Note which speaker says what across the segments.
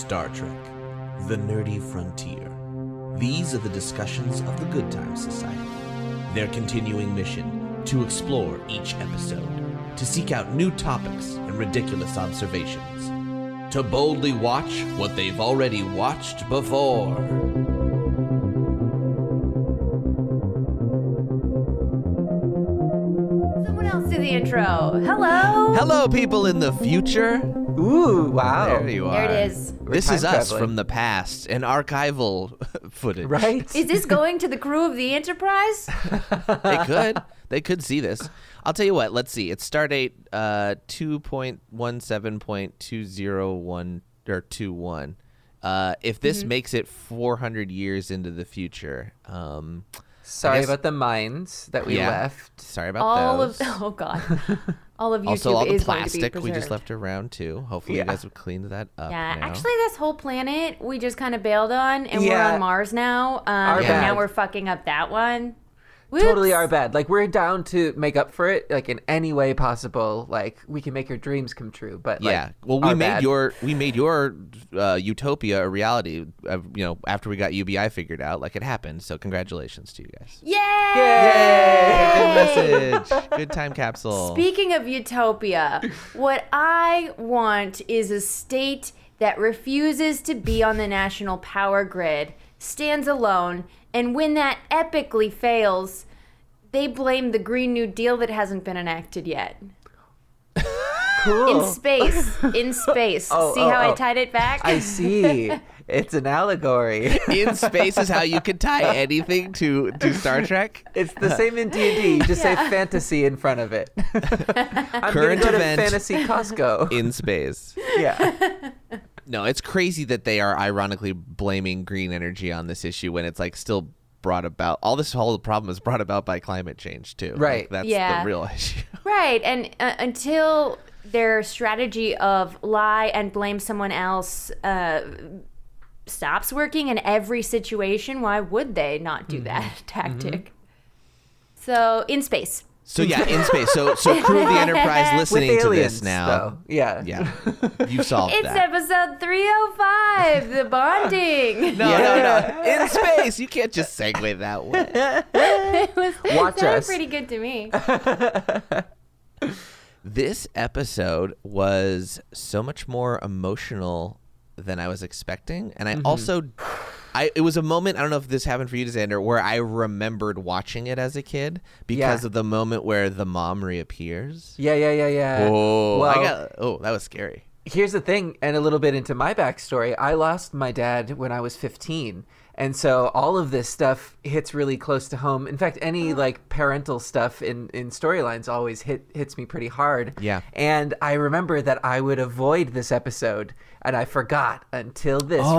Speaker 1: Star Trek The Nerdy Frontier. These are the discussions of the Good Times Society. Their continuing mission to explore each episode, to seek out new topics and ridiculous observations, to boldly watch what they've already watched before.
Speaker 2: Someone else do the intro. Hello.
Speaker 1: Hello, people in the future.
Speaker 3: Ooh, wow.
Speaker 1: There you are.
Speaker 2: There it is.
Speaker 3: We're
Speaker 1: This
Speaker 3: time
Speaker 1: is us
Speaker 3: traveling.
Speaker 1: from the past, an archival footage.
Speaker 3: Right?
Speaker 2: Is this going to the crew of the Enterprise?
Speaker 1: they could. They could see this. I'll tell you what. Let's see. It's stardate uh, two point one seven point two zero one or two one. Uh, if
Speaker 2: Mm-hmm.
Speaker 1: this makes it four hundred years into the future, um,
Speaker 3: Sorry
Speaker 1: guess-
Speaker 3: about the mines that we
Speaker 1: yeah.
Speaker 3: left.
Speaker 1: Sorry about
Speaker 2: all
Speaker 1: those.
Speaker 2: of oh god, all of YouTube
Speaker 1: also, all the
Speaker 2: is going to be
Speaker 1: plastic we just
Speaker 2: preserved.
Speaker 1: left around too. Hopefully,
Speaker 3: Yeah.
Speaker 1: you guys have cleaned that up.
Speaker 2: Yeah,
Speaker 1: now.
Speaker 2: actually, this whole planet we just kind of bailed on, and we're on Mars now. Um,
Speaker 3: Our
Speaker 2: and
Speaker 3: bad.
Speaker 2: now we're fucking up that one.
Speaker 3: Totally
Speaker 2: Whoops.
Speaker 3: our bad. Like we're down to make up for it, like in any way possible. Like we can make your dreams come true. But like,
Speaker 1: yeah. Well, we made
Speaker 3: bad.
Speaker 1: your we made your uh, utopia a reality. Uh, you know, after we got UBI figured out, like it happened. So congratulations to you guys.
Speaker 2: Yay!
Speaker 1: Good message. Good time capsule.
Speaker 2: Speaking of utopia, what I want is a state that refuses to be on the national power grid, stands alone, and when that epically fails, they blame the Green New Deal that hasn't been enacted yet.
Speaker 3: cool.
Speaker 2: In space. In space.
Speaker 3: Oh,
Speaker 2: See
Speaker 3: oh,
Speaker 2: how I
Speaker 3: oh.
Speaker 2: tied it back?
Speaker 3: I see. it's an allegory.
Speaker 1: in space is how you can tie anything to to Star Trek.
Speaker 3: It's the same in D and D. You just say fantasy in front of it. I'm
Speaker 1: Current
Speaker 3: go
Speaker 1: event.
Speaker 3: to Fantasy Costco.
Speaker 1: In space.
Speaker 3: yeah.
Speaker 1: No, it's crazy that they are ironically blaming green energy on this issue when it's like still brought about. All this whole problem is brought about by climate change too. Like,
Speaker 3: Right.
Speaker 1: that's
Speaker 2: Yeah.
Speaker 1: the real issue.
Speaker 2: Right, and uh, until their strategy of lie and blame someone else uh, stops working in every situation, why would they not do that tactic? So, in space.
Speaker 1: So yeah, in space. So so crew of the Enterprise
Speaker 3: With
Speaker 1: listening to this now.
Speaker 3: though. Yeah.
Speaker 1: Yeah, you solved
Speaker 2: It's
Speaker 1: that.
Speaker 2: episode 305, the bonding.
Speaker 1: no, no, no. In space, you can't just segue that way.
Speaker 2: it was
Speaker 3: Watch us.
Speaker 2: pretty good to me.
Speaker 1: This episode was so much more emotional than I was expecting, and I
Speaker 3: Mm-hmm.
Speaker 1: also, I it was a moment. I don't know if this happened for you, Xander, where I remembered watching it as a kid because
Speaker 3: Yeah.
Speaker 1: of the moment where the mom reappears.
Speaker 3: Yeah, yeah, yeah, yeah.
Speaker 1: Oh, I got. Oh, that was scary.
Speaker 3: here's the thing, and a little bit into my backstory. I lost my dad when I was 15. And so all of this stuff hits really close to home. In fact, any like parental stuff in, in storylines always hit hits me pretty hard.
Speaker 1: Yeah.
Speaker 3: And I remember that I would avoid this episode, and I forgot until this
Speaker 1: Oh,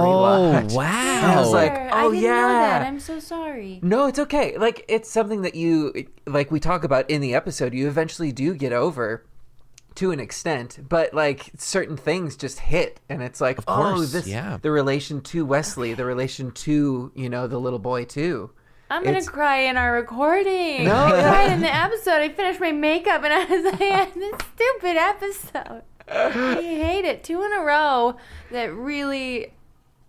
Speaker 3: rewatch.
Speaker 1: wow.
Speaker 3: And I was like,
Speaker 2: Sure,
Speaker 3: oh
Speaker 2: I didn't
Speaker 3: yeah.
Speaker 2: know that. I'm so sorry.
Speaker 3: No, it's okay. Like it's something that you like we talk about in the episode, you eventually do get over to an extent, but like certain things just hit and it's like, oh,
Speaker 1: course,
Speaker 3: this
Speaker 1: yeah.
Speaker 3: the relation to Wesley, the relation to, you know, the little boy too.
Speaker 2: I'm gonna
Speaker 3: It's-
Speaker 2: cry in our recording.
Speaker 3: No,
Speaker 2: I cried in the episode. I finished my makeup and I was like, this stupid episode. I hate it. Two in a row that really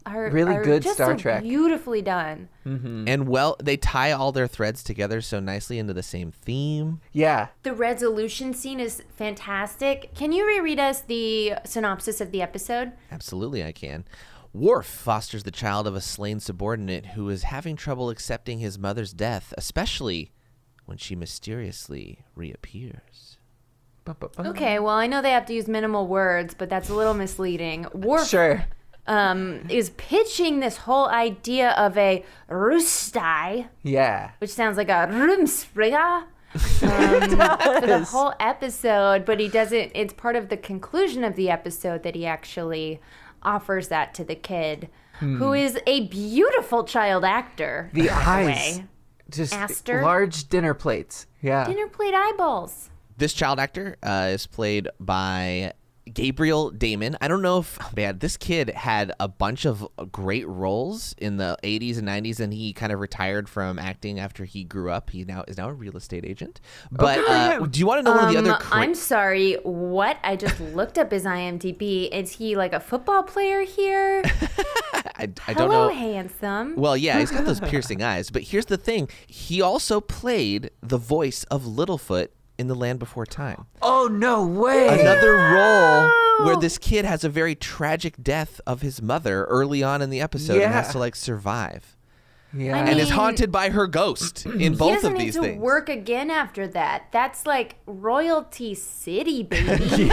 Speaker 2: are
Speaker 3: Really
Speaker 2: are
Speaker 3: good
Speaker 2: just
Speaker 3: Star
Speaker 2: so
Speaker 3: Trek.
Speaker 2: Beautifully done. Mm-hmm.
Speaker 1: And well, they tie all their threads together so nicely into the same theme.
Speaker 3: Yeah.
Speaker 2: The resolution scene is fantastic. Can you reread us the synopsis of the episode?
Speaker 1: Absolutely, I can. Worf fosters the child of a slain subordinate who is having trouble accepting his mother's death, especially when she mysteriously reappears.
Speaker 2: Okay, well, I know they have to use minimal words, but that's a little misleading. Worf
Speaker 3: Sure.
Speaker 2: um, is pitching this whole idea of a R'uustai,
Speaker 3: Yeah.
Speaker 2: which sounds like a Rumspringa. Um, for the whole episode, but he doesn't. It's part of the conclusion of the episode that he actually offers that to the kid, who is a beautiful child actor.
Speaker 3: Hmm. The eyes.
Speaker 2: way.
Speaker 3: Just
Speaker 2: Aster?
Speaker 3: large dinner plates. Yeah.
Speaker 2: Dinner plate eyeballs.
Speaker 1: This child actor uh, is played by Gabriel Damon. I don't know if oh, man, this kid had a bunch of great roles in the 80s and 90s, and he kind of retired from acting after he grew up. He now is now a real estate agent. But uh, do you want to know one of the
Speaker 2: Um,
Speaker 1: other? cra-
Speaker 2: I'm sorry. What? I just looked up his IMDb. Is he like a football player here?
Speaker 1: I, I don't
Speaker 2: Hello,
Speaker 1: know.
Speaker 2: handsome.
Speaker 1: Well, yeah, he's got those piercing eyes. But here's the thing: he also played the voice of Littlefoot in The Land Before Time.
Speaker 3: Oh no way!
Speaker 1: Another role where this kid has a very tragic death of his mother early on in the episode and has to like survive.
Speaker 3: yeah.
Speaker 2: I
Speaker 1: and is
Speaker 2: mean-
Speaker 1: haunted by her ghost in
Speaker 2: he
Speaker 1: both
Speaker 2: doesn't
Speaker 1: of
Speaker 2: need
Speaker 1: these
Speaker 2: to
Speaker 1: things.
Speaker 2: work again after that. That's like royalty city, baby.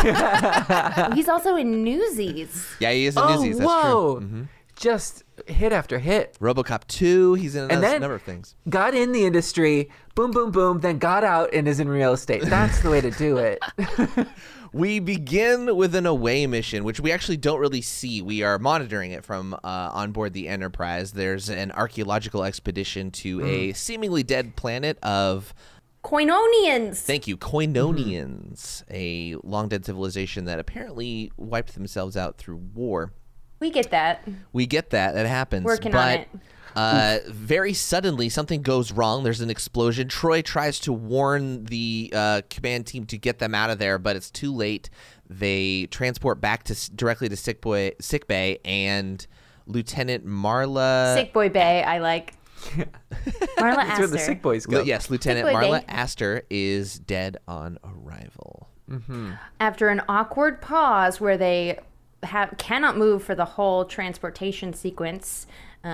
Speaker 2: He's also in Newsies.
Speaker 1: Yeah, he is in
Speaker 3: oh
Speaker 1: Newsies. That's
Speaker 3: whoa!
Speaker 1: true. hmm
Speaker 3: Just hit after hit.
Speaker 1: RoboCop 2, he's in a
Speaker 3: And then-
Speaker 1: number of things.
Speaker 3: Got in the industry, boom, boom, boom. Then got out and is in real estate. That's the way to do it.
Speaker 1: We begin with an away mission, which we actually don't really see. We are monitoring it from uh, on board the Enterprise. There's an archaeological expedition to a seemingly dead planet of
Speaker 2: Koinonians.
Speaker 1: Thank you. Koinonians, a long dead civilization that apparently wiped themselves out through war.
Speaker 2: We get that.
Speaker 1: We get that. That happens.
Speaker 2: Working
Speaker 1: but,
Speaker 2: on it.
Speaker 1: Uh, very suddenly, something goes wrong. There's an explosion. Troi tries to warn the uh, command team to get them out of there, but it's too late. They transport back to directly to sick boy sick bay, and Lieutenant Marla.
Speaker 2: Sick boy Bay, I like. Marla
Speaker 3: That's where the sick boys
Speaker 1: Lu-
Speaker 3: go.
Speaker 1: yes, Lieutenant Marla
Speaker 2: Bay.
Speaker 1: Aster is dead on arrival.
Speaker 2: After an awkward pause where they have cannot move for the whole transportation sequence, uh,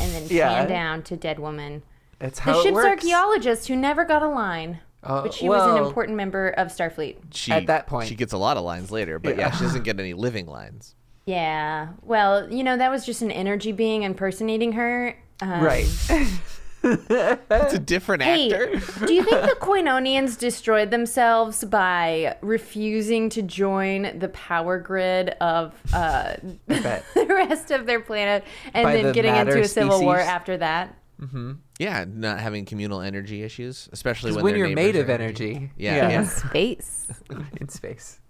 Speaker 2: and then
Speaker 3: Yeah.
Speaker 2: pan down to dead woman.
Speaker 3: That's
Speaker 2: The
Speaker 3: how it
Speaker 2: ship's
Speaker 3: works.
Speaker 2: archaeologist who never got a line,
Speaker 3: Uh,
Speaker 2: but she was an important member of Starfleet.
Speaker 1: She,
Speaker 3: At that point.
Speaker 1: she gets a lot of lines later, but yeah,
Speaker 3: Yeah.
Speaker 1: she doesn't get any living lines.
Speaker 2: Yeah. Well, you know, that was just an energy being impersonating her. Um,
Speaker 3: Right.
Speaker 1: It's a different
Speaker 2: Hey,
Speaker 1: actor.
Speaker 2: do you think the Koinonians destroyed themselves by refusing to join the power grid of uh, the rest of their planet and
Speaker 3: By
Speaker 2: then
Speaker 3: the
Speaker 2: getting into a civil war after that?
Speaker 1: Yeah, not having communal energy issues, especially when,
Speaker 3: when you're made of
Speaker 1: are
Speaker 3: energy.
Speaker 1: Yeah, yeah.
Speaker 2: Space.
Speaker 3: in space.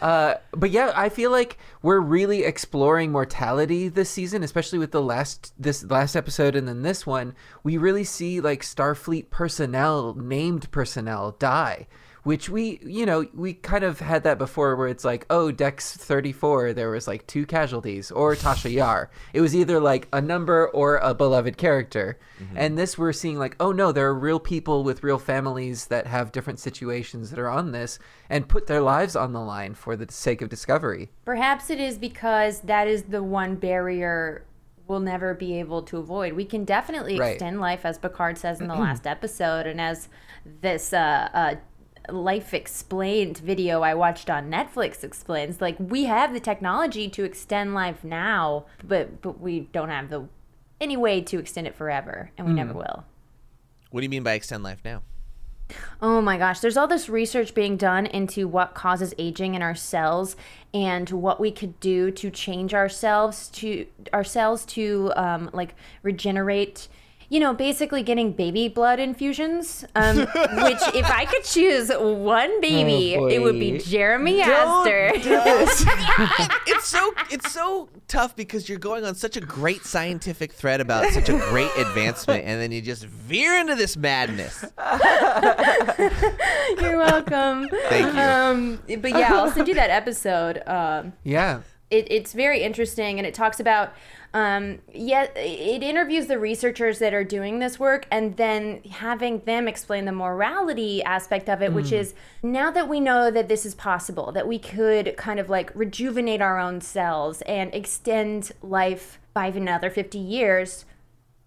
Speaker 3: Uh, but yeah, I feel like we're really exploring mortality this season, especially with the last this last episode and then this one. We really see like Starfleet personnel, named personnel, die. Which we, you know, we kind of had that before, where it's like, oh, Dex thirty four, there was like two casualties, or Tasha Yar. It was either like a number or a beloved character. And this, we're seeing like, oh no, there are real people with real families that have different situations that are on this and put their lives on the line for the sake of discovery.
Speaker 2: Perhaps it is because that is the one barrier we'll never be able to avoid. We can definitely
Speaker 3: Right.
Speaker 2: extend life, as Picard says in the last episode, and as this uh, uh, Life Explained video I watched on Netflix explains. Like we have the technology to extend life now, but but we don't have the any way to extend it forever, and we never will.
Speaker 1: What do you mean by extend life now?
Speaker 2: Oh my gosh, there's all this research being done into what causes aging in our cells and what we could do to change ourselves to ourselves to um, like regenerate. You know, basically getting baby blood infusions. Um, which, if I could choose one baby,
Speaker 3: Oh,
Speaker 2: it would be. Jeremy
Speaker 3: Don't
Speaker 2: Aster.
Speaker 1: it's so it's so tough because you're going on such a great scientific thread about such a great advancement, and then you just veer into this madness.
Speaker 2: You're welcome.
Speaker 1: Thank you.
Speaker 2: Um, but yeah, I'll send you that episode. Um,
Speaker 3: Yeah.
Speaker 2: it, it's very interesting and it talks about um, yeah it interviews the researchers that are doing this work and then having them explain the morality aspect of it which is now that we know that this is possible that we could kind of like rejuvenate our own cells and extend life by another 50 years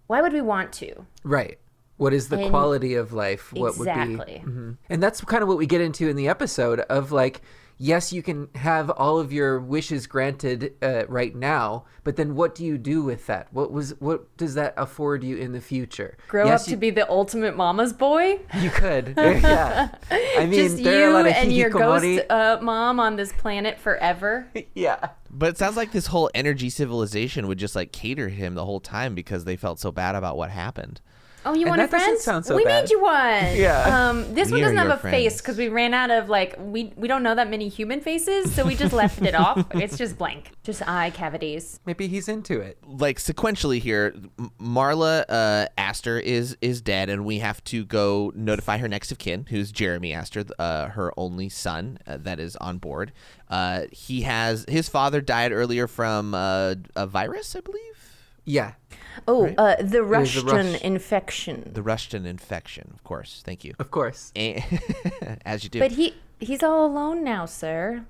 Speaker 2: why would we want to
Speaker 3: Right. What is the
Speaker 2: And-
Speaker 3: quality of life? What would be
Speaker 2: exactly
Speaker 3: Mhm. And that's kind of what we get into in the episode of like, yes, you can have all of your wishes granted uh, right now, but then what do you do with that? What was what does that afford you in the future?
Speaker 2: grow
Speaker 3: yes,
Speaker 2: up
Speaker 3: you,
Speaker 2: to be the ultimate mama's boy
Speaker 3: you could. yeah. I mean,
Speaker 2: just
Speaker 3: there are a
Speaker 2: you and your ghost uh, mom on this planet forever
Speaker 3: yeah.
Speaker 1: But it sounds like this whole energy civilization would just like cater him the whole time because they felt so bad about what happened.
Speaker 2: Oh, you
Speaker 3: And
Speaker 2: want a
Speaker 3: that
Speaker 2: friend?
Speaker 3: sound so
Speaker 2: we
Speaker 3: bad.
Speaker 2: made you one.
Speaker 3: Yeah.
Speaker 2: Um, this one
Speaker 1: We are
Speaker 2: doesn't have
Speaker 1: your
Speaker 2: a face because we ran out of like we we don't know that many human faces, so we just left it off. It's just blank, just eye cavities.
Speaker 3: Maybe he's into it.
Speaker 1: like sequentially here, Marla uh, Aster is is dead, and we have to go notify her next of kin, who's Jeremy Aster, uh, her only son uh, that is on board. Uh, he has his father died earlier from uh, a virus, I believe,
Speaker 3: Yeah.
Speaker 2: Oh, uh, the
Speaker 3: was the
Speaker 2: Russian
Speaker 3: Rush-
Speaker 2: infection.
Speaker 1: the Russian infection. Of course, thank you.
Speaker 3: Of course.
Speaker 1: And- As you do,
Speaker 2: But he he's all alone now, sir.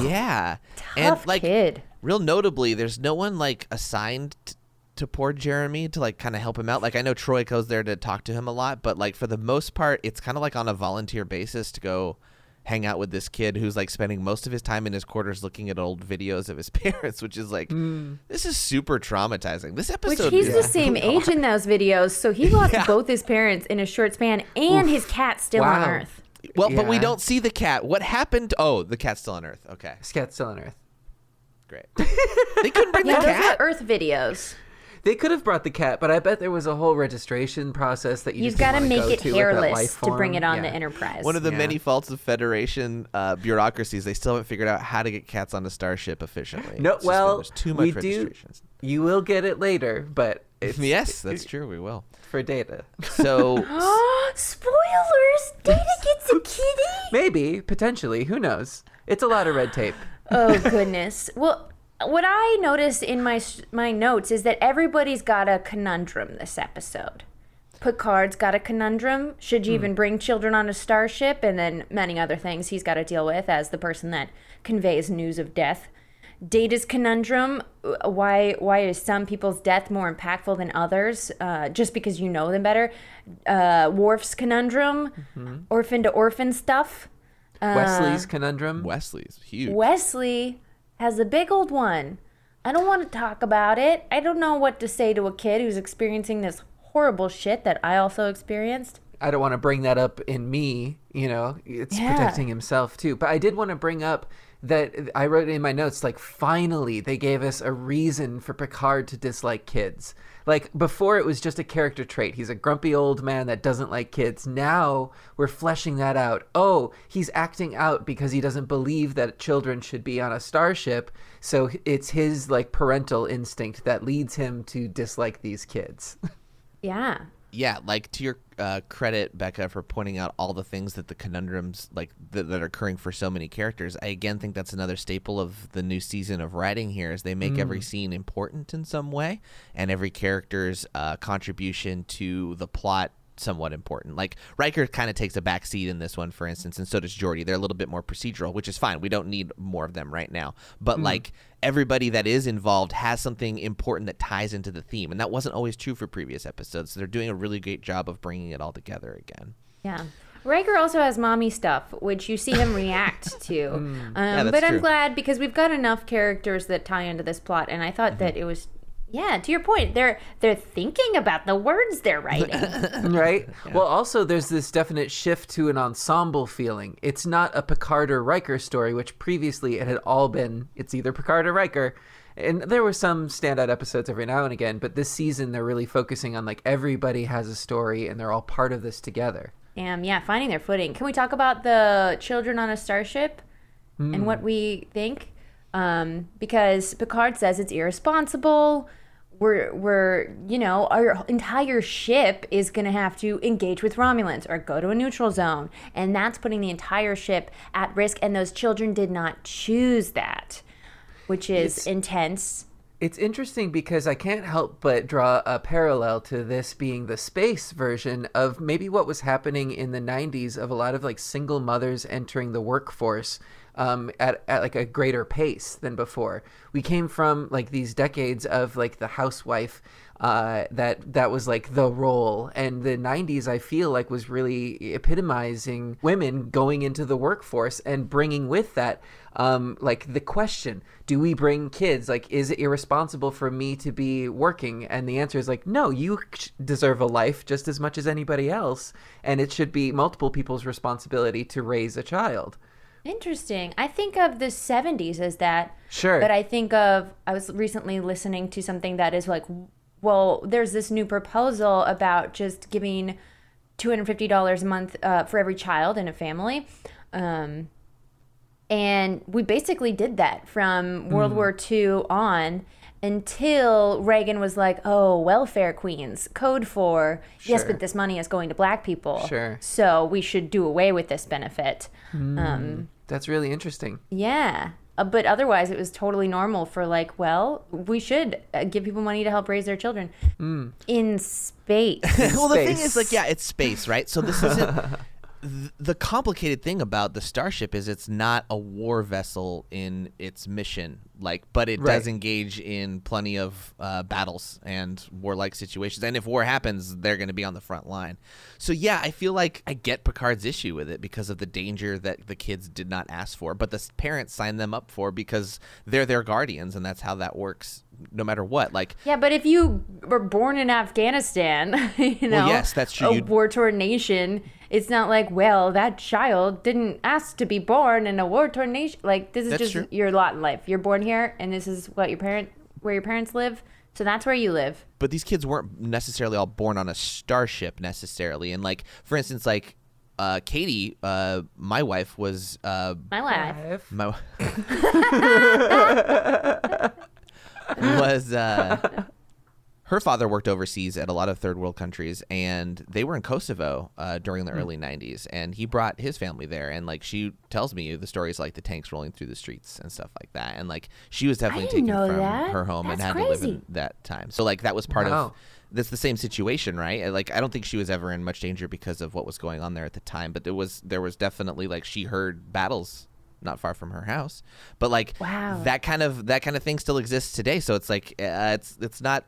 Speaker 1: yeah,
Speaker 2: Tough
Speaker 1: and like
Speaker 2: kid.
Speaker 1: real notably, there's no one like assigned t- to poor Jeremy to like kind of help him out. Like I know Troi goes there to talk to him a lot, but like for the most part, it's kind of like on a volunteer basis to go hang out with this kid who's like spending most of his time in his quarters looking at old videos of his parents, which is like mm. this is super traumatizing. This
Speaker 2: Which
Speaker 1: episode,
Speaker 2: he's
Speaker 1: is
Speaker 2: the same age in those videos, so he lost both his parents in a short span, and his cat's still on Earth.
Speaker 1: well, but we don't see the cat. What happened? Oh, the cat's still on Earth. Okay,
Speaker 3: cat's still on Earth.
Speaker 1: great. they couldn't bring
Speaker 2: Yeah,
Speaker 1: the
Speaker 2: those
Speaker 1: cat.
Speaker 2: are Earth videos.
Speaker 3: They could have brought the cat, but I bet there was a whole registration process that you
Speaker 2: You've
Speaker 3: just didn't
Speaker 2: got to make
Speaker 3: go
Speaker 2: it
Speaker 3: to with that life
Speaker 2: hairless to bring it on
Speaker 3: Yeah.
Speaker 2: the Enterprise.
Speaker 1: One of the
Speaker 3: Yeah.
Speaker 1: many faults of Federation uh, bureaucracies, they still haven't figured out how to get cats on the starship efficiently.
Speaker 3: No,
Speaker 1: It's
Speaker 3: well,
Speaker 1: there's too
Speaker 3: we
Speaker 1: much
Speaker 3: do. You will get it later, but it's
Speaker 1: yes, that's true. We will.
Speaker 3: for data.
Speaker 1: So
Speaker 2: Spoilers! Data gets a kitty.
Speaker 3: Maybe potentially. Who knows? It's a lot of red tape.
Speaker 2: oh goodness. Well, what I noticed in my my notes is that everybody's got a conundrum this episode. Picard's got a conundrum. Should you even bring children on a starship? And then many other things he's got to deal with as the person that conveys news of death. Data's conundrum: uh, why why is some people's death more impactful than others? Uh, just because you know them better. Uh, Worf's conundrum: orphan to orphan stuff. Uh,
Speaker 3: Wesley's conundrum.
Speaker 1: Wesley's huge.
Speaker 2: Wesley has a big old one. I don't want to talk about it. I don't know what to say to a kid who's experiencing this horrible shit that I also experienced.
Speaker 3: I don't want to bring that up in me, you know, it's
Speaker 2: Yeah.
Speaker 3: protecting himself too. But I did want to bring up that I wrote in my notes, like, finally they gave us a reason for Picard to dislike kids. Like, before it was just a character trait. He's a grumpy old man that doesn't like kids. Now we're fleshing that out. Oh, he's acting out because he doesn't believe that children should be on a starship. So it's his, like, parental instinct that leads him to dislike these kids.
Speaker 2: Yeah.
Speaker 1: Yeah, like to your uh, credit, Becca, for pointing out all the things that the conundrums like that, that are occurring for so many characters. I again think that's another staple of the new season of writing here is they make every scene important in some way, and every character's uh, contribution to the plot somewhat important. Like Riker kind of takes a back seat in this one, for instance, and so does Geordi. They're a little bit more procedural, which is fine. We don't need more of them right now. But like everybody that is involved has something important that ties into the theme, and that wasn't always true for previous episodes. So they're doing a really great job of bringing it all together again.
Speaker 2: Yeah. Riker also has mommy stuff, which you see him react to. um,
Speaker 1: that's
Speaker 2: but I'm
Speaker 1: true.
Speaker 2: glad because we've got enough characters that tie into this plot, and I thought
Speaker 1: Mm-hmm.
Speaker 2: that it was, yeah, to your point, they're they're thinking about the words they're writing.
Speaker 3: right? Well, also there's this definite shift to an ensemble feeling. It's not a Picard or Riker story, which previously it had all been. It's either Picard or Riker, and there were some standout episodes every now and again. But this season, they're really focusing on like everybody has a story, and they're all part of this together.
Speaker 2: Um, yeah, finding their footing. Can we talk about the children on a starship and what we think? Um, because Picard says it's irresponsible. We're, we're, you know, our entire ship is going to have to engage with Romulans or go to a neutral zone. And that's putting the entire ship at risk. And those children did not choose that, which is
Speaker 3: It's-
Speaker 2: intense.
Speaker 3: It's interesting because I can't help but draw a parallel to this being the space version of maybe what was happening in the 90s of a lot of like single mothers entering the workforce um, at, at like a greater pace than before. We came from like these decades of like the housewife uh, that that was like the role, and the '90s I feel like was really epitomizing women going into the workforce and bringing with that um, like the question: Do we bring kids? Like, is it irresponsible for me to be working? And the answer is like, no. You deserve a life just as much as anybody else, and it should be multiple people's responsibility to raise a child.
Speaker 2: Interesting. I think of the 70s as that.
Speaker 3: Sure.
Speaker 2: But I think of, I was recently listening to something that is like well, there's this new proposal about just giving $250 a month uh, for every child in a family. Um, and we basically did that from World
Speaker 3: Hmm.
Speaker 2: War II on until Reagan was like, oh, welfare queens, code for, yes, but this money is going to black people.
Speaker 3: Sure.
Speaker 2: So we should do away with this benefit.
Speaker 3: Hmm.
Speaker 2: Um,
Speaker 3: That's really interesting.
Speaker 2: yeah. Uh, but otherwise, it was totally normal for like, well, we should uh, give people money to help raise their children
Speaker 3: Hmm.
Speaker 2: in space.
Speaker 1: well, the thing is, like, yeah, it's space, right? So this isn't. The complicated thing about the Starship is it's not a war vessel in its mission, like, but it does engage in plenty of uh, battles and warlike situations. And if war happens, they're going to be on the front line. So yeah, I feel like I get Picard's issue with it because of the danger that the kids did not ask for, but the parents signed them up for because they're their guardians, and that's how that works, no matter what. Like,
Speaker 2: Yeah, but if you were born in Afghanistan, you know,
Speaker 1: yes, that's true.
Speaker 2: a
Speaker 1: You'd-
Speaker 2: war-torn nation, it's not like, well, that child didn't ask to be born in a war-torn nation. Like this is
Speaker 1: That's
Speaker 2: just
Speaker 1: true.
Speaker 2: your lot in life. You're born here, and this is what your parent, where your parents live. So that's where you live.
Speaker 1: but these kids weren't necessarily all born on a starship necessarily and like for instance like uh, Katie, uh, my wife was uh,
Speaker 2: My life.
Speaker 1: my was uh, her father worked overseas at a lot of third world countries, and they were in Kosovo uh, during the early '90s, and he brought his family there, and like she tells me the stories like the tanks rolling through the streets and stuff like that, and like she was definitely taken from
Speaker 2: that.
Speaker 1: her home and
Speaker 2: That's
Speaker 1: had to live in that time. So like that was part
Speaker 3: Wow.
Speaker 1: of that's the same situation, right? Like I don't think she was ever in much danger because of what was going on there at the time, but there was there was definitely like she heard battles not far from her house. But like
Speaker 2: Wow.
Speaker 1: that kind of that kind of thing still exists today. So it's like uh, it's it's not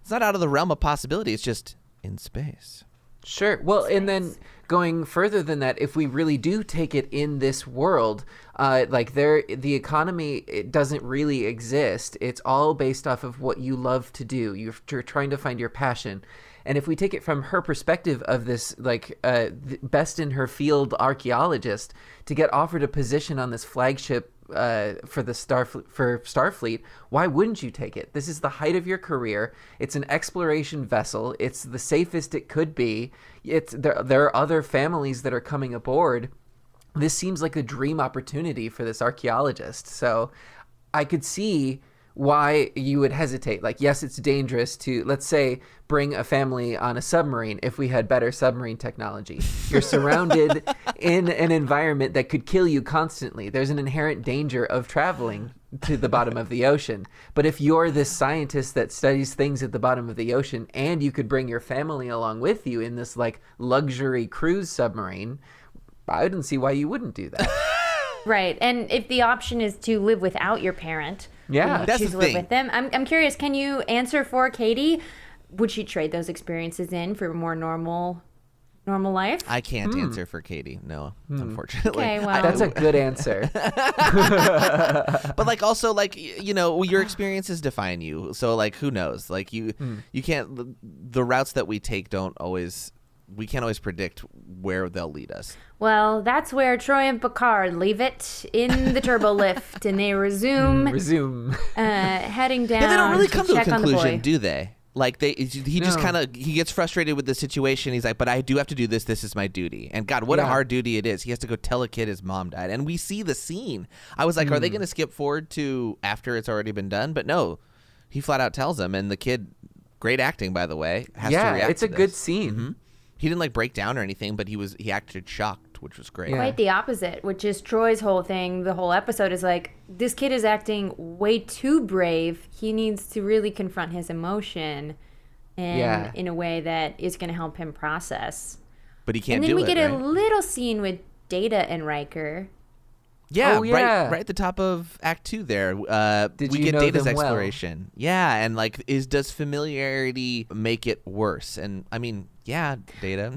Speaker 1: it's not out of the realm of possibility. It's just in space.
Speaker 3: Sure. Well, and then going further than that, if we really do take it in this world, uh, like there, the economy it doesn't really exist. It's all based off of what you love to do. You're, you're trying to find your passion. And if we take it from her perspective of this, like uh, best in her field archaeologist, to get offered a position on this flagship uh, for the star for Starfleet, why wouldn't you take it? This is the height of your career. It's an exploration vessel. It's the safest it could be. It's there. There are other families that are coming aboard. This seems like a dream opportunity for this archaeologist. So, I could see why you would hesitate. Like, yes, it's dangerous to, let's say, bring a family on a submarine if we had better submarine technology. You're surrounded in an environment that could kill you constantly. There's an inherent danger of traveling to the bottom of the ocean. But if you're this scientist that studies things at the bottom of the ocean and you could bring your family along with you in this like luxury cruise submarine, I wouldn't see why you wouldn't do that.
Speaker 2: Right. And if the option is to live without your parent,
Speaker 3: Yeah.
Speaker 2: and
Speaker 1: That's the thing.
Speaker 2: with them. I'm, I'm curious, can you answer for Katie? Would she trade those experiences in for a more normal normal life?
Speaker 1: I can't hmm. answer for Katie. No, hmm. unfortunately.
Speaker 2: Okay, well-
Speaker 1: I-
Speaker 3: That's a good answer.
Speaker 1: but like also like you know your experiences define you so like who knows like you hmm. you can't the, the routes that we take don't always we can't always predict where they'll lead us
Speaker 2: Well, that's where Troi and Picard leave it in the turbo lift, and they resume
Speaker 3: Resume.
Speaker 2: uh, heading down.
Speaker 1: but they don't really
Speaker 2: to
Speaker 1: come to a
Speaker 2: check the
Speaker 1: conclusion do they like they he just
Speaker 3: No.
Speaker 1: kind of he gets frustrated with the situation he's like but i do have to do this this is my duty and god what a hard duty it is he has to go tell a kid his mom died and we see the scene i was like are they
Speaker 3: Hmm.
Speaker 1: going to skip forward to after it's already been done but no he flat out tells him and the kid great acting by the way has to
Speaker 3: yeah, it's
Speaker 1: to
Speaker 3: a good
Speaker 1: this.
Speaker 3: scene.
Speaker 1: He didn't like break down or anything but he was he acted shocked which was great
Speaker 3: Yeah.
Speaker 2: Quite the opposite, which is Troi's whole thing. The whole episode is like, this kid is acting way too brave. He needs to really confront his emotion and
Speaker 3: Yeah.
Speaker 2: in a way that is going to help him process.
Speaker 1: but he can't
Speaker 2: and then
Speaker 1: do
Speaker 2: we
Speaker 1: it
Speaker 2: get a little scene with Data and Riker.
Speaker 1: Yeah,
Speaker 3: Oh, yeah.
Speaker 1: right, right at the top of Act Two. There, uh,
Speaker 3: Did
Speaker 1: we
Speaker 3: you
Speaker 1: get
Speaker 3: know
Speaker 1: Data's
Speaker 3: them well?
Speaker 1: exploration. Yeah, and like, is does familiarity make it worse? And I mean, yeah, Data.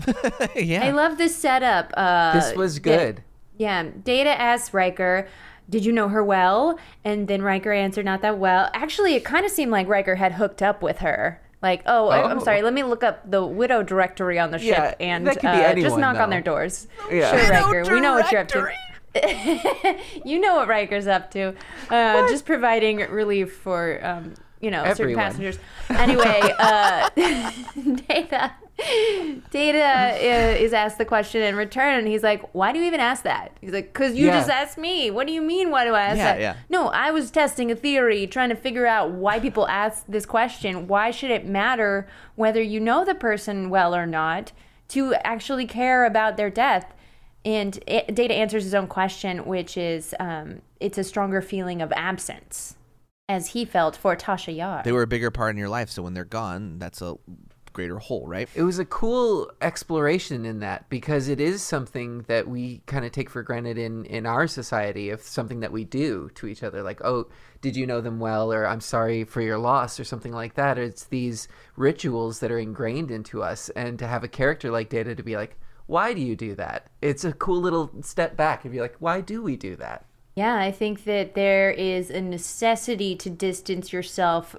Speaker 1: yeah,
Speaker 2: I love this setup. Uh,
Speaker 3: This was good.
Speaker 2: Yeah, Data asks Riker, "Did you know her well?" And then Riker answered, "Not that well." Actually, it kind of seemed like Riker had hooked up with her. Like, oh, I- I'm
Speaker 3: Oh.
Speaker 2: sorry. Let me look up the widow directory on the ship
Speaker 3: Yeah,
Speaker 2: and
Speaker 3: that could be
Speaker 2: uh, just
Speaker 3: anyone,
Speaker 2: knock on their doors.
Speaker 3: Yeah.
Speaker 2: Sure, Riker. We know what you're up to. you know what Riker's up to. Uh, just providing relief for um, you know certain passengers. Anyway, uh, Data Data uh, is asked the question in return, and he's like, "Why do you even ask that?" He's like, "Cause you
Speaker 3: Yeah.
Speaker 2: just asked me. What do you mean? Why do I ask
Speaker 1: Yeah,
Speaker 2: that?"
Speaker 1: yeah.
Speaker 2: No, I was testing a theory, trying to figure out why people ask this question. Why should it matter whether you know the person well or not to actually care about their death? And it, Data answers his own question, which is, um, it's a stronger feeling of absence, as he felt for Tasha Yar.
Speaker 1: They were a bigger part in your life, so when they're gone, that's a greater whole, right?
Speaker 3: It was a cool exploration in that because it is something that we kind of take for granted in in our society of something that we do to each other like oh did you know them well or I'm sorry for your loss or something like that it's these rituals that are ingrained into us and to have a character like Data to be like why do you do that it's a cool little step back and be like why do we do that
Speaker 2: Yeah, I think that there is a necessity to distance yourself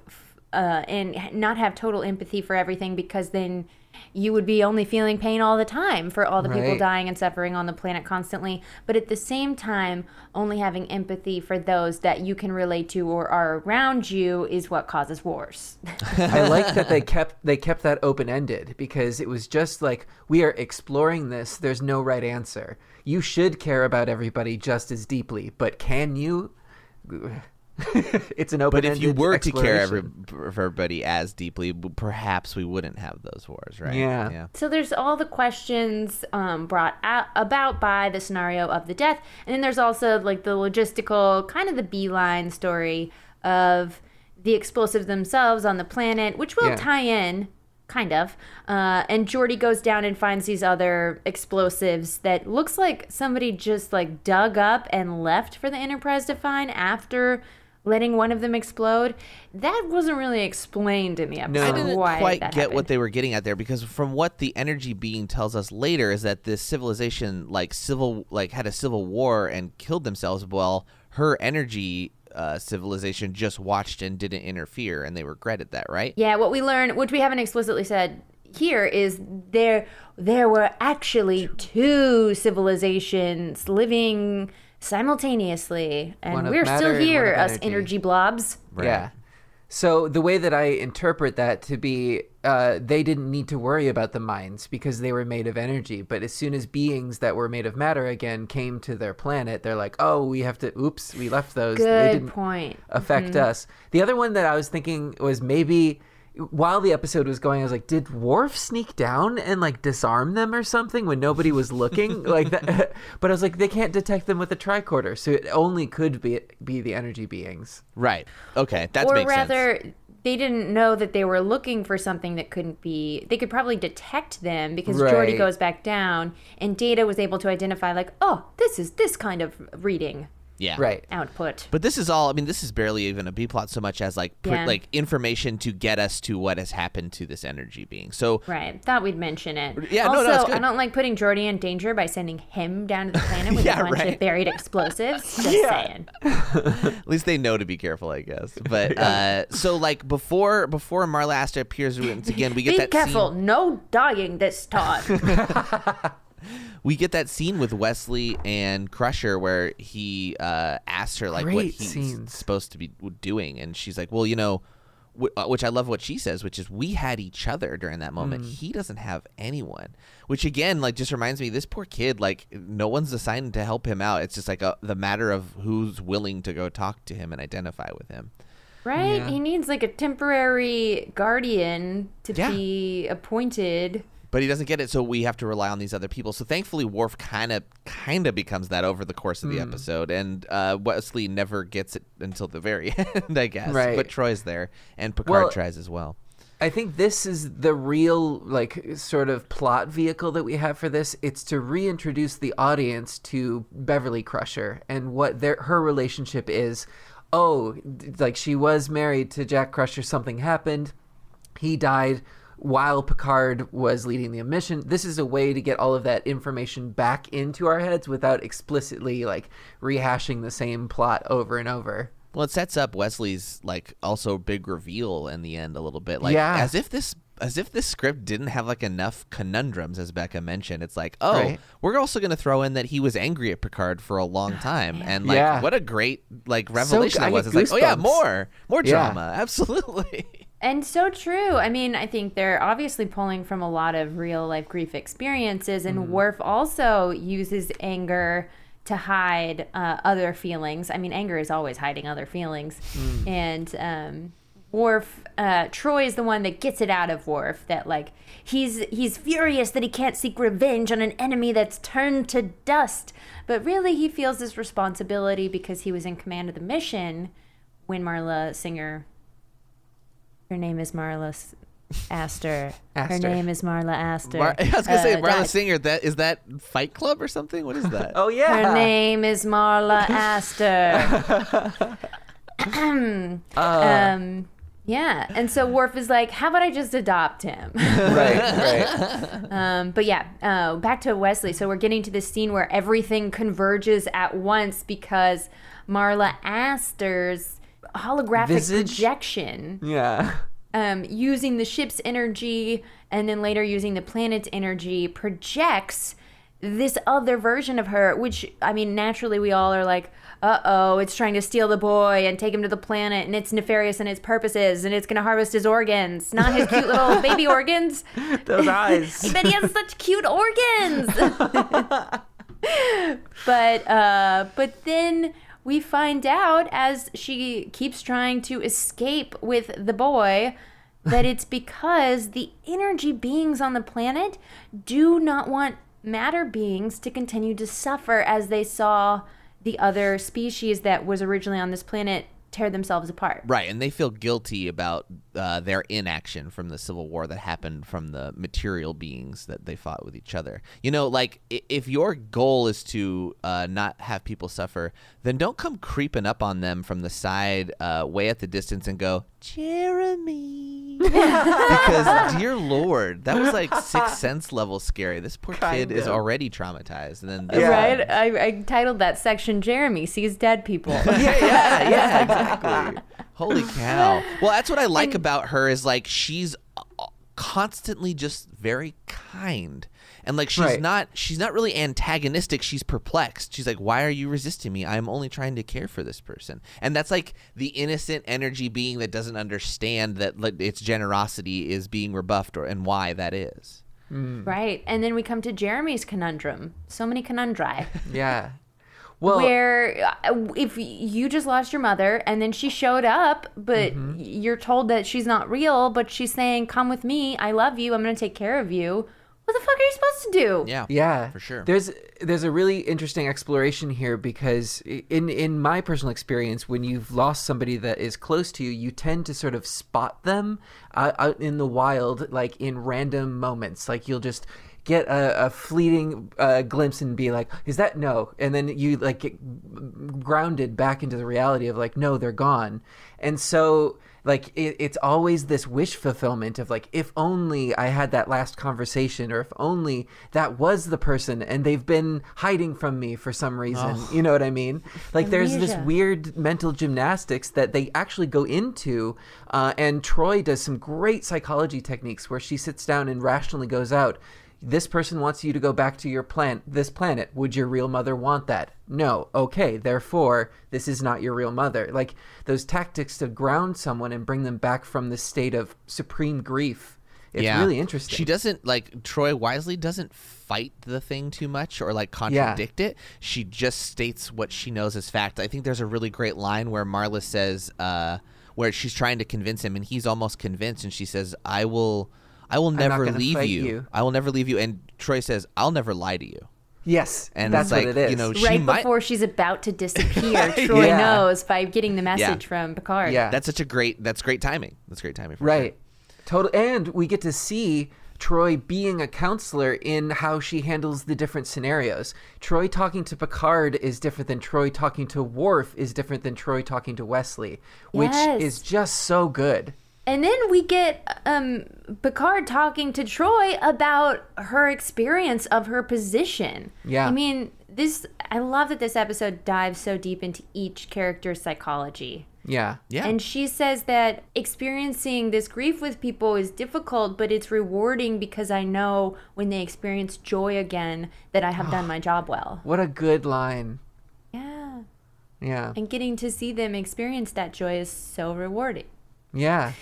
Speaker 2: uh, and not have total empathy for everything because then you would be only feeling pain all the time for all the people dying and suffering on the planet constantly. But at the same time, only having empathy for those that you can relate to or are around you is what causes wars.
Speaker 3: I like that they kept they kept that open ended because it was just like we are exploring this. There's no right answer. You should care about everybody just as deeply, but can you? it's an open.
Speaker 1: But if you were to care every, for everybody as deeply, perhaps we wouldn't have those wars, right?
Speaker 3: Yeah.
Speaker 1: Yeah.
Speaker 2: So there's all the questions um, brought out about by the scenario of the death, and then there's also like the logistical kind of the beeline story of the explosives themselves on the planet, which will
Speaker 3: Yeah.
Speaker 2: tie in kind of. Uh, and Geordi goes down and finds these other explosives that looks like somebody just like dug up and left for the Enterprise to find after letting one of them explode. That wasn't really explained in the episode.
Speaker 1: I didn't quite get
Speaker 2: happened.
Speaker 1: what they were getting at there because from what the energy being tells us later is that this civilization like civil like had a civil war and killed themselves. Well, her energy uh, civilization just watched and didn't interfere, and they regretted that, right?
Speaker 2: Yeah, what we learned, which we haven't explicitly said here, is there there were actually two civilizations living simultaneously, and
Speaker 3: of
Speaker 2: we're still here,
Speaker 3: of
Speaker 2: us
Speaker 3: energy.
Speaker 2: energy blobs.
Speaker 3: Yeah. So the way that I interpret that to be, uh, they didn't need to worry about the mines because they were made of energy. But as soon as beings that were made of matter again came to their planet, they're like, "Oh, we have to. Oops, we left those. they
Speaker 2: Good
Speaker 3: didn't
Speaker 2: point.
Speaker 3: affect us." The other one that I was thinking was maybe while the episode was going, I was like, "Did Worf sneak down and like disarm them or something when nobody was looking?" like that. But I was like, they can't detect them with a tricorder, so it only could be be the energy beings.
Speaker 1: Right. Okay, that
Speaker 2: or
Speaker 1: makes
Speaker 2: rather,
Speaker 1: sense.
Speaker 2: they didn't know that they were looking for something that couldn't be. They could probably detect them because
Speaker 3: Geordi
Speaker 2: goes back down, and Data was able to identify, like, oh, this is this kind of reading
Speaker 1: Yeah.
Speaker 3: Right.
Speaker 2: output.
Speaker 1: But this is all. I mean, this is barely even a B plot so much as like pr-
Speaker 2: Yeah.
Speaker 1: like information to get us to what has happened to this energy being. So
Speaker 2: Right. Thought we'd mention it.
Speaker 1: Yeah,
Speaker 2: also,
Speaker 1: no, it's good.
Speaker 2: I don't like putting Geordi in danger by sending him down to the planet with
Speaker 1: Yeah,
Speaker 2: a bunch
Speaker 1: right.
Speaker 2: of buried explosives. Just saying.
Speaker 1: at least they know to be careful, I guess. But uh, so like before before Marla Aster appears once again, we get
Speaker 2: Be
Speaker 1: that
Speaker 2: careful.
Speaker 1: scene.
Speaker 2: No dying this time.
Speaker 1: We get that scene with Wesley and Crusher where he uh, asks her like what he's
Speaker 3: scenes.
Speaker 1: supposed to be doing, and she's like, "Well, you know." wh- uh, Which I love what she says, which is we had each other during that moment.
Speaker 3: Mm.
Speaker 1: He doesn't have anyone, which again, like, just reminds me this poor kid. Like, no one's assigned to help him out. It's just like a, the matter of who's willing to go talk to him and identify with him.
Speaker 2: right?
Speaker 3: Yeah.
Speaker 2: He needs like a temporary guardian to
Speaker 1: Yeah.
Speaker 2: be appointed.
Speaker 1: But he doesn't get it so we have to rely on these other people so thankfully Worf kind of kind of becomes that over the course of the
Speaker 3: Hmm.
Speaker 1: episode and uh, wesley never gets it until the very end i guess
Speaker 3: Right.
Speaker 1: but troi's there and picard
Speaker 3: Well-
Speaker 1: tries as well
Speaker 3: I think this is the real like sort of plot vehicle that we have for this. It's to reintroduce the audience to Beverly Crusher and what their her relationship is. Oh, like she was married to Jack Crusher, something happened. He died while Picard was leading the mission. This is a way to get all of that information back into our heads without explicitly like rehashing the same plot over and over.
Speaker 1: well it sets up wesley's like also big reveal in the end a little bit like
Speaker 3: Yeah.
Speaker 1: as if this as if this script didn't have like enough conundrums, as Becca mentioned. It's like, oh,
Speaker 3: Right.
Speaker 1: we're also going to throw in that he was angry at Picard for a long time, and like,
Speaker 3: Yeah.
Speaker 1: what a great like revelation
Speaker 3: I
Speaker 1: that was. It's like, oh yeah, more, more
Speaker 3: Yeah.
Speaker 1: drama, absolutely.
Speaker 2: And so true. I mean, I think they're obviously pulling from a lot of real life grief experiences, and Worf also uses anger to hide uh, other feelings. I mean, anger is always hiding other feelings. And um, Worf, uh, Troi is the one that gets it out of Worf that like he's he's furious that he can't seek revenge on an enemy that's turned to dust, but really he feels this responsibility because he was in command of the mission when Marla Singer her name is Marla S- Aster. Her name is Marla Aster.
Speaker 1: Mar- I was gonna say
Speaker 2: Uh,
Speaker 1: Marla
Speaker 2: died.
Speaker 1: Singer. That is that Fight Club or something? What is that?
Speaker 3: Oh yeah.
Speaker 2: Her name is Marla Aster.
Speaker 3: Uh,
Speaker 2: um, yeah, and so Worf is like, "How about I just adopt him?"
Speaker 3: right, right.
Speaker 2: um, but yeah, uh, back to Wesley. So we're getting to this scene where everything converges at once because Marla Aster's holographic
Speaker 3: Visage?
Speaker 2: projection
Speaker 3: Yeah.
Speaker 2: um, using the ship's energy and then later using the planet's energy projects this other version of her which i mean naturally we all are like uh-oh it's trying to steal the boy and take him to the planet and it's nefarious in its purposes and it's going to harvest his organs not his cute little baby organs
Speaker 3: Those eyes.
Speaker 2: but he has such cute organs. but uh, but then we find out as she keeps trying to escape with the boy that it's because the energy beings on the planet do not want matter beings to continue to suffer as they saw the other species that was originally on this planet tear themselves apart.
Speaker 1: Right, and they feel guilty about uh, their inaction from the Civil War that happened from the material beings that they fought with each other. You know, like if your goal is to uh, not have people suffer, then don't come creeping up on them from the side, uh, way at the distance, and go, Jeremy. because, dear Lord, that was like Sixth Sense level scary. This poor kid is already traumatized, and then this
Speaker 3: Yeah.
Speaker 2: Right? I, I titled that section Jeremy Sees Dead People.
Speaker 1: yeah, yeah, yeah, exactly. Holy cow. Well, that's what I like about her is like she's uh, constantly just very kind. And like she's
Speaker 3: Right.
Speaker 1: not she's not really antagonistic, she's perplexed. She's like, "Why are you resisting me? I'm only trying to care for this person." And that's like the innocent energy being that doesn't understand that like, its generosity is being rebuffed or and why that is.
Speaker 2: Right. And then we come to Jeremy's conundrum. So many conundri.
Speaker 3: Yeah. Well,
Speaker 2: where uh, if you just lost your mother and then she showed up, but
Speaker 3: Mm-hmm.
Speaker 2: you're told that she's not real, but she's saying, Come with me. I love you. I'm going to take care of you. What the fuck are you supposed to do?
Speaker 1: Yeah.
Speaker 3: yeah,
Speaker 1: For sure.
Speaker 3: There's there's a really interesting exploration here because in in my personal experience, when you've lost somebody that is close to you, you tend to sort of spot them uh, out in the wild, like in random moments. Like you'll just get a, a fleeting uh, glimpse and be like, "Is that no?" And then you like get grounded back into the reality of like, "No, they're gone." And so like it, it's always this wish fulfillment of like if only i had that last conversation or if only that was the person and they've been hiding from me for some reason you know what i mean like there's this weird mental gymnastics that they actually go into uh, and troi does some great psychology techniques where she sits down and rationally goes out this person wants you to go back to your plant this planet. Would your real mother want that? No. Okay therefore this is not your real mother. Like those tactics to ground someone and bring them back from this state of supreme grief it's really interesting.
Speaker 1: She doesn't like Troi Wisely doesn't fight the thing too much or like contradict it. She just states what she knows as fact. I think there's a really great line where Marla says, uh, where she's trying to convince him, and he's almost convinced, and she says, "I will, I will never leave you.
Speaker 3: you."
Speaker 1: I will never leave you." And Troi says, "I'll never lie to you."
Speaker 3: yes
Speaker 1: And
Speaker 3: that's
Speaker 1: it's like
Speaker 3: what it is
Speaker 1: you know, she
Speaker 2: Right
Speaker 1: might.
Speaker 2: before she's about to disappear, Troi
Speaker 3: Yeah.
Speaker 2: knows by getting the message from Picard.
Speaker 3: Yeah.
Speaker 1: That's such a great. That's great timing. That's great timing. For sure.
Speaker 3: Right. Total. And we get to see Troi being a counselor in how she handles the different scenarios. Troi talking to Picard is different than Troi talking to Worf is different than Troi talking to Wesley, which
Speaker 2: Yes.
Speaker 3: is just so good.
Speaker 2: And then we get um, Picard talking to Troi about her experience of her position.
Speaker 3: Yeah.
Speaker 2: I mean, this. I love that this episode dives so deep into each character's psychology.
Speaker 3: Yeah.
Speaker 1: Yeah.
Speaker 2: And she says that experiencing this grief with people is difficult, but it's rewarding because I know when they experience joy again that I have done my job well.
Speaker 3: What a good line.
Speaker 2: Yeah.
Speaker 3: Yeah.
Speaker 2: And getting to see them experience that joy is so rewarding.
Speaker 3: Yeah.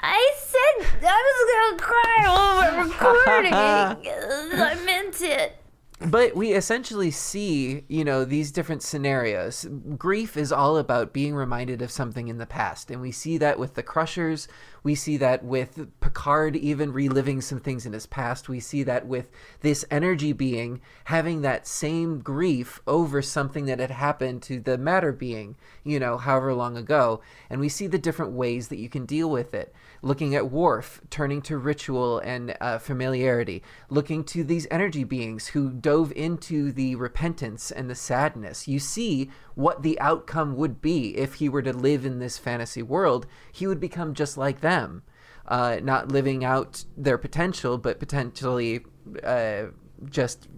Speaker 2: I said I was gonna cry over recording. I meant it.
Speaker 3: But we essentially see, you know, these different scenarios. Grief is all about being reminded of something in the past. And we see that with the Crushers. We see that with Picard even reliving some things in his past. We see that with this energy being having that same grief over something that had happened to the matter being, you know, however long ago. And we see the different ways that you can deal with it. Looking at Worf, turning to ritual and uh, familiarity. Looking to these energy beings who dove into the repentance and the sadness. You see what the outcome would be if he were to live in this fantasy world. He would become just like them, uh, not living out their potential, but potentially uh, just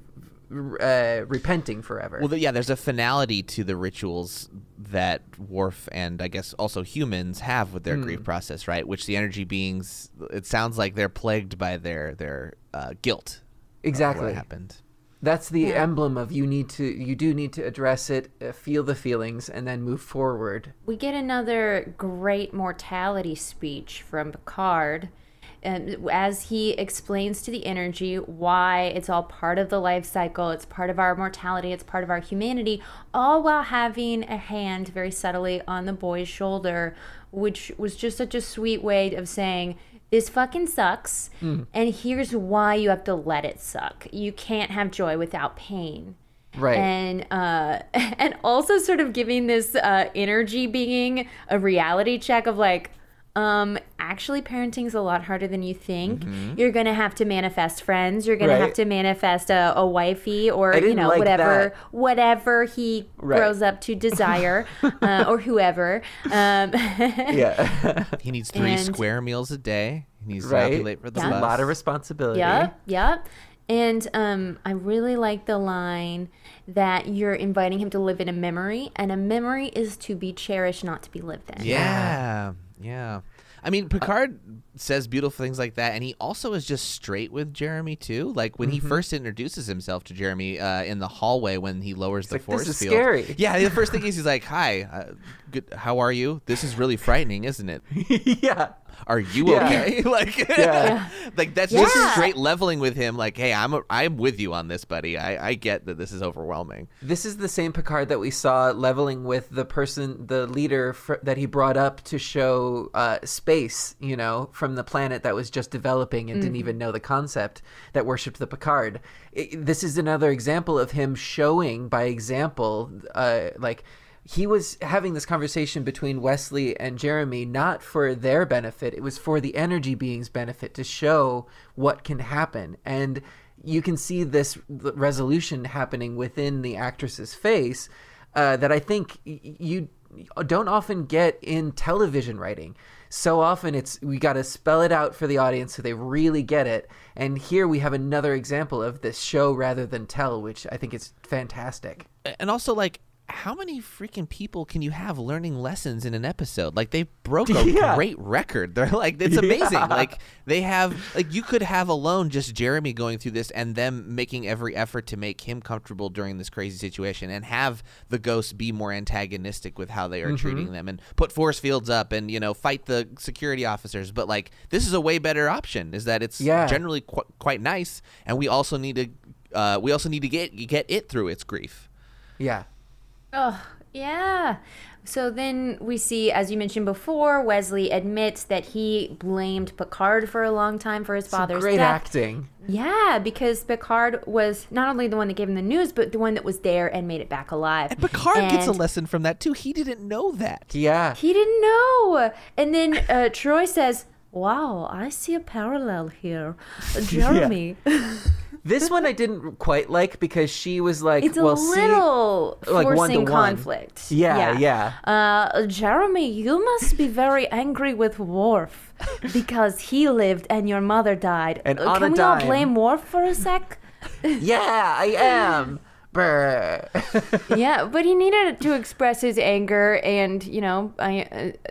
Speaker 3: uh, repenting forever.
Speaker 1: Well, yeah, there's a finality to the rituals that Worf and I guess also humans have with their grief process, right? Which the energy beings, it sounds like they're plagued by their their uh, guilt.
Speaker 3: Exactly.
Speaker 1: What happened?
Speaker 3: That's the emblem of you need to you do need to address it, uh, feel the feelings, and then move forward.
Speaker 2: We get another great mortality speech from Picard. Um, as he explains to the energy why it's all part of the life cycle, it's part of our mortality, it's part of our humanity, all while having a hand very subtly on the boy's shoulder, which was just such a sweet way of saying, This fucking sucks, and here's why you have to let it suck. You can't have joy without pain
Speaker 3: Right.
Speaker 2: and uh, and also sort of giving this uh, energy being a reality check of like um actually parenting's a lot harder than you think you're gonna have to manifest friends you're gonna
Speaker 3: Right.
Speaker 2: have to manifest a, a wifey or you know
Speaker 3: like
Speaker 2: whatever
Speaker 3: that.
Speaker 2: whatever he
Speaker 3: Right.
Speaker 2: grows up to desire uh, or whoever um,
Speaker 3: yeah.
Speaker 1: He needs three
Speaker 2: And-
Speaker 1: square meals a day. He needs
Speaker 3: right.
Speaker 1: to be late for the
Speaker 3: It's
Speaker 1: bus.
Speaker 3: a lot of responsibility.
Speaker 2: Yep, yep. And um, I really like the line that you're inviting him to live in a memory, and a memory is to be cherished, not to be lived in.
Speaker 1: Yeah, yeah. I mean, Picard says beautiful things like that, and he also is just straight with Jeremy too. Like when he first introduces himself to Jeremy uh, in the hallway when he lowers the
Speaker 3: like, "This
Speaker 1: force
Speaker 3: is
Speaker 1: field.
Speaker 3: scary.
Speaker 1: Yeah, the first thing is he's like, "Hi, uh, good. How are you? This is really frightening, isn't it?
Speaker 3: yeah.
Speaker 1: Are you
Speaker 3: Yeah.
Speaker 1: okay?" like,
Speaker 3: Yeah.
Speaker 1: like that's
Speaker 2: Yeah.
Speaker 1: just straight leveling with him. Like, "Hey, I'm a, I'm with you on this, buddy. I, I get that this is overwhelming."
Speaker 3: This is the same Picard that we saw leveling with the person, the leader fr- that he brought up to show uh, space, you know, from the planet that was just developing and didn't even know the concept that worshipped the Picard. I this is another example of him showing by example, uh, like. He was having this conversation between Wesley and Jeremy not for their benefit, it was for the energy being's benefit to show what can happen. And you can see this resolution happening within the actress's face uh, that I think you don't often get in television writing. So often it's we got to spell it out for the audience so they really get it. And here we have another example of this show rather than tell, which I think is fantastic.
Speaker 1: and also like how many freaking people can you have learning lessons in an episode? Like they broke a
Speaker 3: Yeah.
Speaker 1: great record. They're like it's amazing. Like they have like you could have alone just jeremy going through this and them making every effort to make him comfortable during this crazy situation and have the ghosts be more antagonistic with how they are treating them and put force fields up and you know fight the security officers. But like this is a way better option is that it's
Speaker 3: Yeah.
Speaker 1: generally qu- quite nice. And we also need to uh, we also need to get get it through its grief.
Speaker 3: Yeah.
Speaker 2: Oh, yeah. So then we see, as you mentioned before, Wesley admits that he blamed Picard for a long time for his
Speaker 3: Some
Speaker 2: father's
Speaker 3: great
Speaker 2: death.
Speaker 3: acting.
Speaker 2: Yeah, because Picard was not only the one that gave him the news, but the one that was there and made it back alive.
Speaker 1: And Picard gets a lesson from that too. He didn't know that.
Speaker 3: Yeah.
Speaker 2: He didn't know. And then uh, Troi says, Wow, I see a parallel here. Jeremy.
Speaker 3: This one I didn't quite like because she was like,
Speaker 2: It's a
Speaker 3: well, see,
Speaker 2: little
Speaker 3: like
Speaker 2: forcing conflict.
Speaker 3: Yeah, yeah.
Speaker 2: Uh, Jeremy, you must be very angry with Worf because he lived and your mother died.
Speaker 3: And
Speaker 2: Uh, Can
Speaker 3: a
Speaker 2: we all blame Worf for a sec?
Speaker 3: yeah, I am.
Speaker 2: Yeah, but he needed to express his anger, and you know, I uh,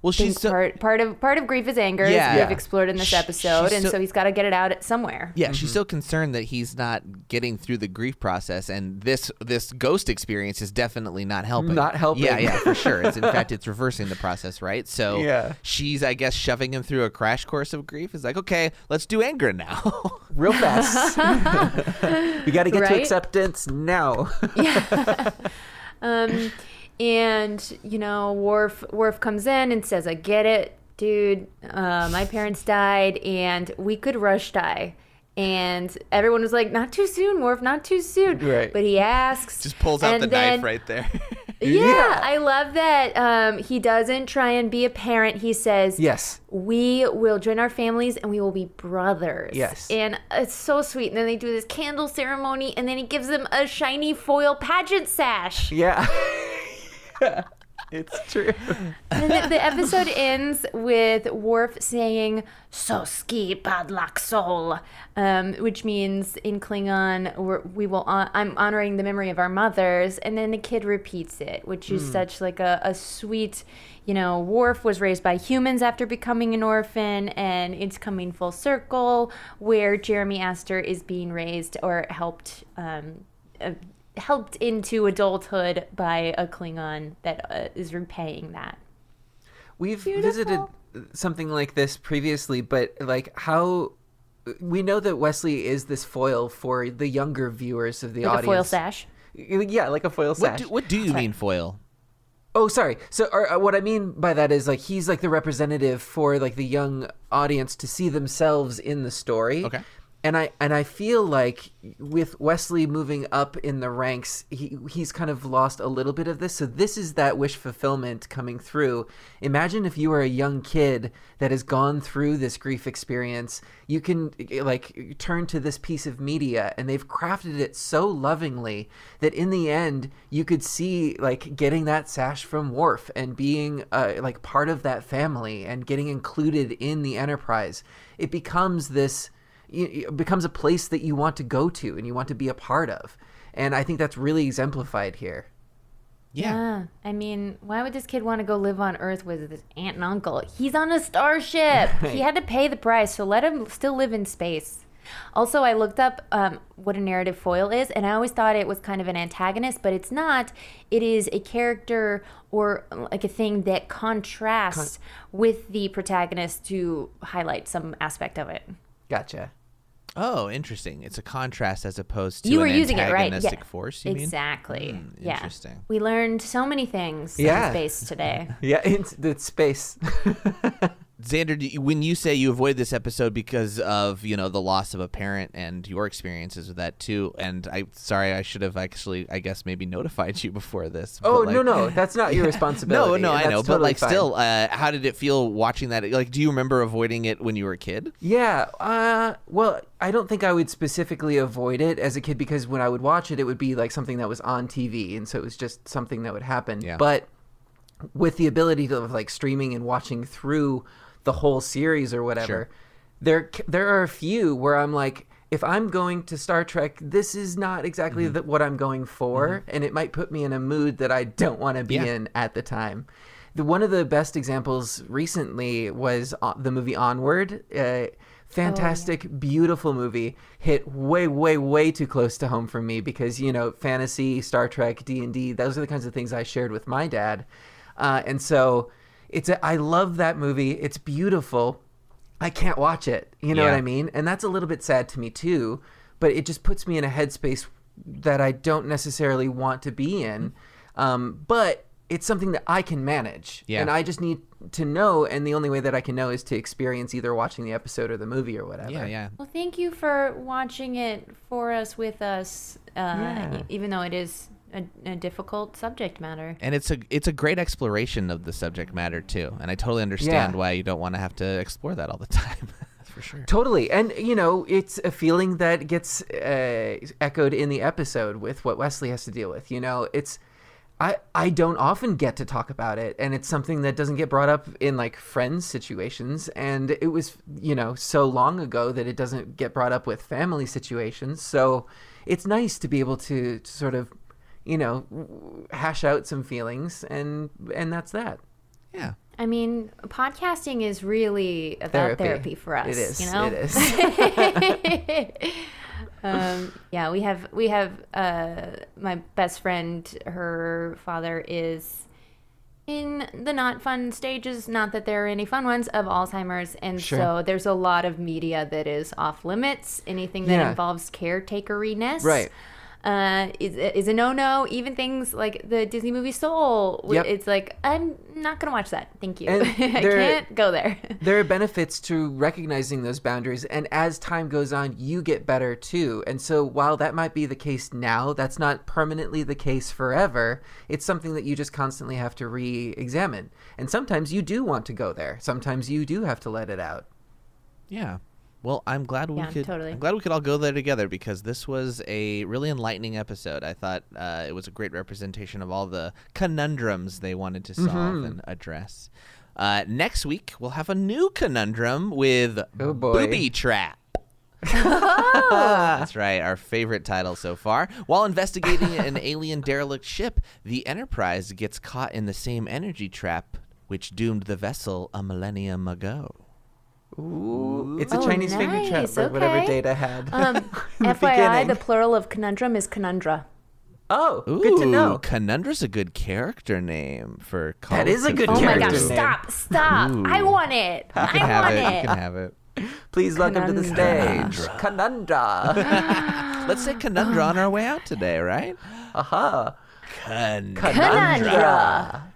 Speaker 4: Well, she's so,
Speaker 2: part part of part of grief is anger,
Speaker 4: Yeah.
Speaker 2: as we've
Speaker 4: Yeah.
Speaker 2: explored in this
Speaker 4: Sh-
Speaker 2: episode,
Speaker 4: she's
Speaker 2: and
Speaker 4: so-
Speaker 2: so, he's got to get it out somewhere.
Speaker 4: yeah, she's so concerned that he's not getting through the grief process, and this this ghost experience is definitely not helping.
Speaker 3: Not helping.
Speaker 4: Yeah, yeah, for sure. It's in fact, it's reversing the process, right? So
Speaker 3: Yeah.
Speaker 4: she's, I guess, shoving him through a crash course of grief. Is like, okay, let's do anger now.
Speaker 3: Real fast. we got to get to acceptance now.
Speaker 2: Um, and you know, Worf Worf comes in and says, "I get it, dude. Uh, my parents died, and we could rush die." And everyone was like, "Not too soon, Worf. Not too soon."
Speaker 3: Right.
Speaker 2: But he asks,
Speaker 4: Just pulls out the
Speaker 2: then-
Speaker 4: knife right there.
Speaker 2: Yeah,
Speaker 3: Yeah.
Speaker 2: I love that. Um, he doesn't try and be a parent. He says,
Speaker 3: yes.
Speaker 2: we will join our families and we will be brothers.
Speaker 3: Yes.
Speaker 2: And it's so sweet. And then they do this candle ceremony and then he gives them a shiny foil pageant sash.
Speaker 3: Yeah. it's true.
Speaker 2: And the, the episode ends with Worf saying, Soski padlak sol, um, which means in Klingon, we're, we will, hon- I'm honoring the memory of our mothers. And then the kid repeats it, which is such like a, a sweet, you know, Worf was raised by humans after becoming an orphan, and it's coming full circle where Jeremy Aster is being raised or helped. Um, uh, helped into adulthood by a Klingon that uh, is repaying that.
Speaker 3: We've
Speaker 2: Beautiful.
Speaker 3: visited something like this previously, but like how we know that Wesley is this foil for the younger viewers of the
Speaker 2: Like a
Speaker 3: audience.
Speaker 2: foil sash.
Speaker 3: Yeah, like a foil
Speaker 4: what,
Speaker 3: sash.
Speaker 4: do, what do you mean foil?
Speaker 3: Oh, sorry. So, or, uh, what I mean by that is like he's like the representative for like the young audience to see themselves in the story.
Speaker 4: Okay.
Speaker 3: And I and I feel like with Wesley moving up in the ranks, he he's kind of lost a little bit of this. So this is that wish fulfillment coming through. Imagine if you were a young kid that has gone through this grief experience. You can like turn to this piece of media, and they've crafted it so lovingly that in the end you could see like getting that sash from Worf and being uh, like part of that family and getting included in the Enterprise. It becomes this it becomes a place that you want to go to and you want to be a part of. And I think that's really exemplified here.
Speaker 2: Yeah. I mean, why would this kid want to go live on Earth with his aunt and uncle? He's on a starship. He had to pay the price, so let him still live in space. Also, I looked up um, what a narrative foil is, and I always thought it was kind of an antagonist, but it's not. It is a character or like a thing that contrasts with the protagonist to highlight some aspect of it.
Speaker 3: Gotcha.
Speaker 4: Oh, interesting. It's a contrast as opposed to
Speaker 2: you were
Speaker 4: an
Speaker 2: using it right. Yeah.
Speaker 4: force. You mean?
Speaker 2: exactly.
Speaker 4: Hmm,
Speaker 2: yeah.
Speaker 4: interesting.
Speaker 2: We learned so many things
Speaker 3: Yeah.
Speaker 2: in space today.
Speaker 3: Yeah, it's, it's space.
Speaker 4: Xander, you- when you say you avoid this episode because of you know the loss of a parent and your experiences with that too, and I sorry I should have actually I guess maybe notified you before this.
Speaker 3: oh,
Speaker 4: but,
Speaker 3: no, no. That's not your responsibility.
Speaker 4: no,
Speaker 3: no
Speaker 4: I know, but like
Speaker 3: fine.
Speaker 4: still, uh, how did it feel watching that? Like, do you remember avoiding it when you were a kid?
Speaker 3: Yeah. Uh, well, I don't think I would specifically avoid it as a kid because when I would watch it, it would be like something that was on TV, and so it was just something that would happen.
Speaker 4: Yeah.
Speaker 3: But with the ability to like streaming and watching through the whole series or whatever,
Speaker 4: Sure.
Speaker 3: there there are a few where I'm like, if I'm going to Star Trek, this is not exactly
Speaker 4: Mm-hmm.
Speaker 3: the, what I'm going for, and it might put me in a mood that I don't want to be
Speaker 4: Yeah.
Speaker 3: in at the time. The one of the best examples recently was uh, the movie Onward. Uh, fantastic, beautiful movie. Hit way, way, way too close to home for me because you know fantasy, Star Trek, D and D. Those are the kinds of things I shared with my dad, uh, and so it's. A, I love that movie. It's beautiful. I can't watch it. You know what I mean? And that's a little bit sad to me too. But it just puts me in a headspace that I don't necessarily want to be in. Um, but it's something that I can manage.
Speaker 4: Yeah.
Speaker 3: And I just need to know. And the only way that I can know is to experience either watching the episode or the movie or whatever.
Speaker 4: Yeah, yeah.
Speaker 2: Well, thank you for watching it for us, with us, uh,
Speaker 3: Yeah.
Speaker 2: even though it is a, a difficult subject matter.
Speaker 4: And it's a it's a great exploration of the subject matter too, and I totally understand
Speaker 3: Yeah.
Speaker 4: why you don't want to have to explore that all the time. That's for sure.
Speaker 3: Totally. And, you know, it's a feeling that gets uh, echoed in the episode with what Wesley has to deal with. You know, it's. I, I don't often get to talk about it and it's something that doesn't get brought up in like friends situations and it was you know so long ago that it doesn't get brought up with family situations so it's nice to be able to, to sort of, you know, hash out some feelings, and and that's that.
Speaker 1: Yeah.
Speaker 2: I mean, podcasting is really about
Speaker 3: Therapy.
Speaker 2: therapy, for us.
Speaker 3: It is.
Speaker 2: You know?
Speaker 3: It is.
Speaker 2: um, yeah, we have we have uh, my best friend. Her father is in the not fun stages. Not that there are any fun ones of Alzheimer's, and
Speaker 3: Sure.
Speaker 2: so there's a lot of media that is off limits. Anything that
Speaker 3: Yeah.
Speaker 2: involves caretakeriness,
Speaker 3: Right.
Speaker 2: Uh, is, is a no no. Even things like the Disney movie Soul.
Speaker 3: Yep.
Speaker 2: It's like I'm not gonna watch that. Thank you.
Speaker 3: And
Speaker 2: I
Speaker 3: there-
Speaker 2: can't go there.
Speaker 3: there are benefits to recognizing those boundaries and as time goes on you get better too and so while that might be the case now that's not permanently the case forever it's something that you just constantly have to re-examine and sometimes you do want to go there sometimes you do have to let it out
Speaker 1: Yeah. Well, I'm glad we
Speaker 2: Yeah,
Speaker 1: could.
Speaker 2: totally.
Speaker 1: I'm glad we could all go there together because this was a really enlightening episode. I thought uh, it was a great representation of all the conundrums they wanted to solve
Speaker 3: Mm-hmm.
Speaker 1: and address. Uh, next week we'll have a new conundrum with
Speaker 3: Oh,
Speaker 1: booby trap. That's right, our favorite title so far. While investigating an alien derelict ship, the Enterprise gets caught in the same energy trap which doomed the vessel a millennium ago.
Speaker 3: Ooh, it's a
Speaker 2: Oh,
Speaker 3: chinese finger trap
Speaker 2: nice,
Speaker 3: for whatever
Speaker 2: okay.
Speaker 3: data had
Speaker 2: Um,
Speaker 3: in the
Speaker 2: FYI,
Speaker 3: beginning.
Speaker 2: the plural of conundrum is conundra.
Speaker 3: oh good to
Speaker 1: Ooh,
Speaker 3: know
Speaker 1: Conundra's a good character name for.
Speaker 3: That
Speaker 1: Call
Speaker 3: is a good character. name.
Speaker 2: Oh my
Speaker 3: character
Speaker 2: gosh!
Speaker 3: name.
Speaker 2: Stop! Stop! I want it.
Speaker 1: You
Speaker 2: I
Speaker 1: can have
Speaker 2: want
Speaker 1: it.
Speaker 2: it.
Speaker 1: You can have it.
Speaker 3: please welcome to the stage conundra
Speaker 1: Let's say Conundra on our way out today, right?
Speaker 3: aha
Speaker 1: Conundra.
Speaker 3: conundra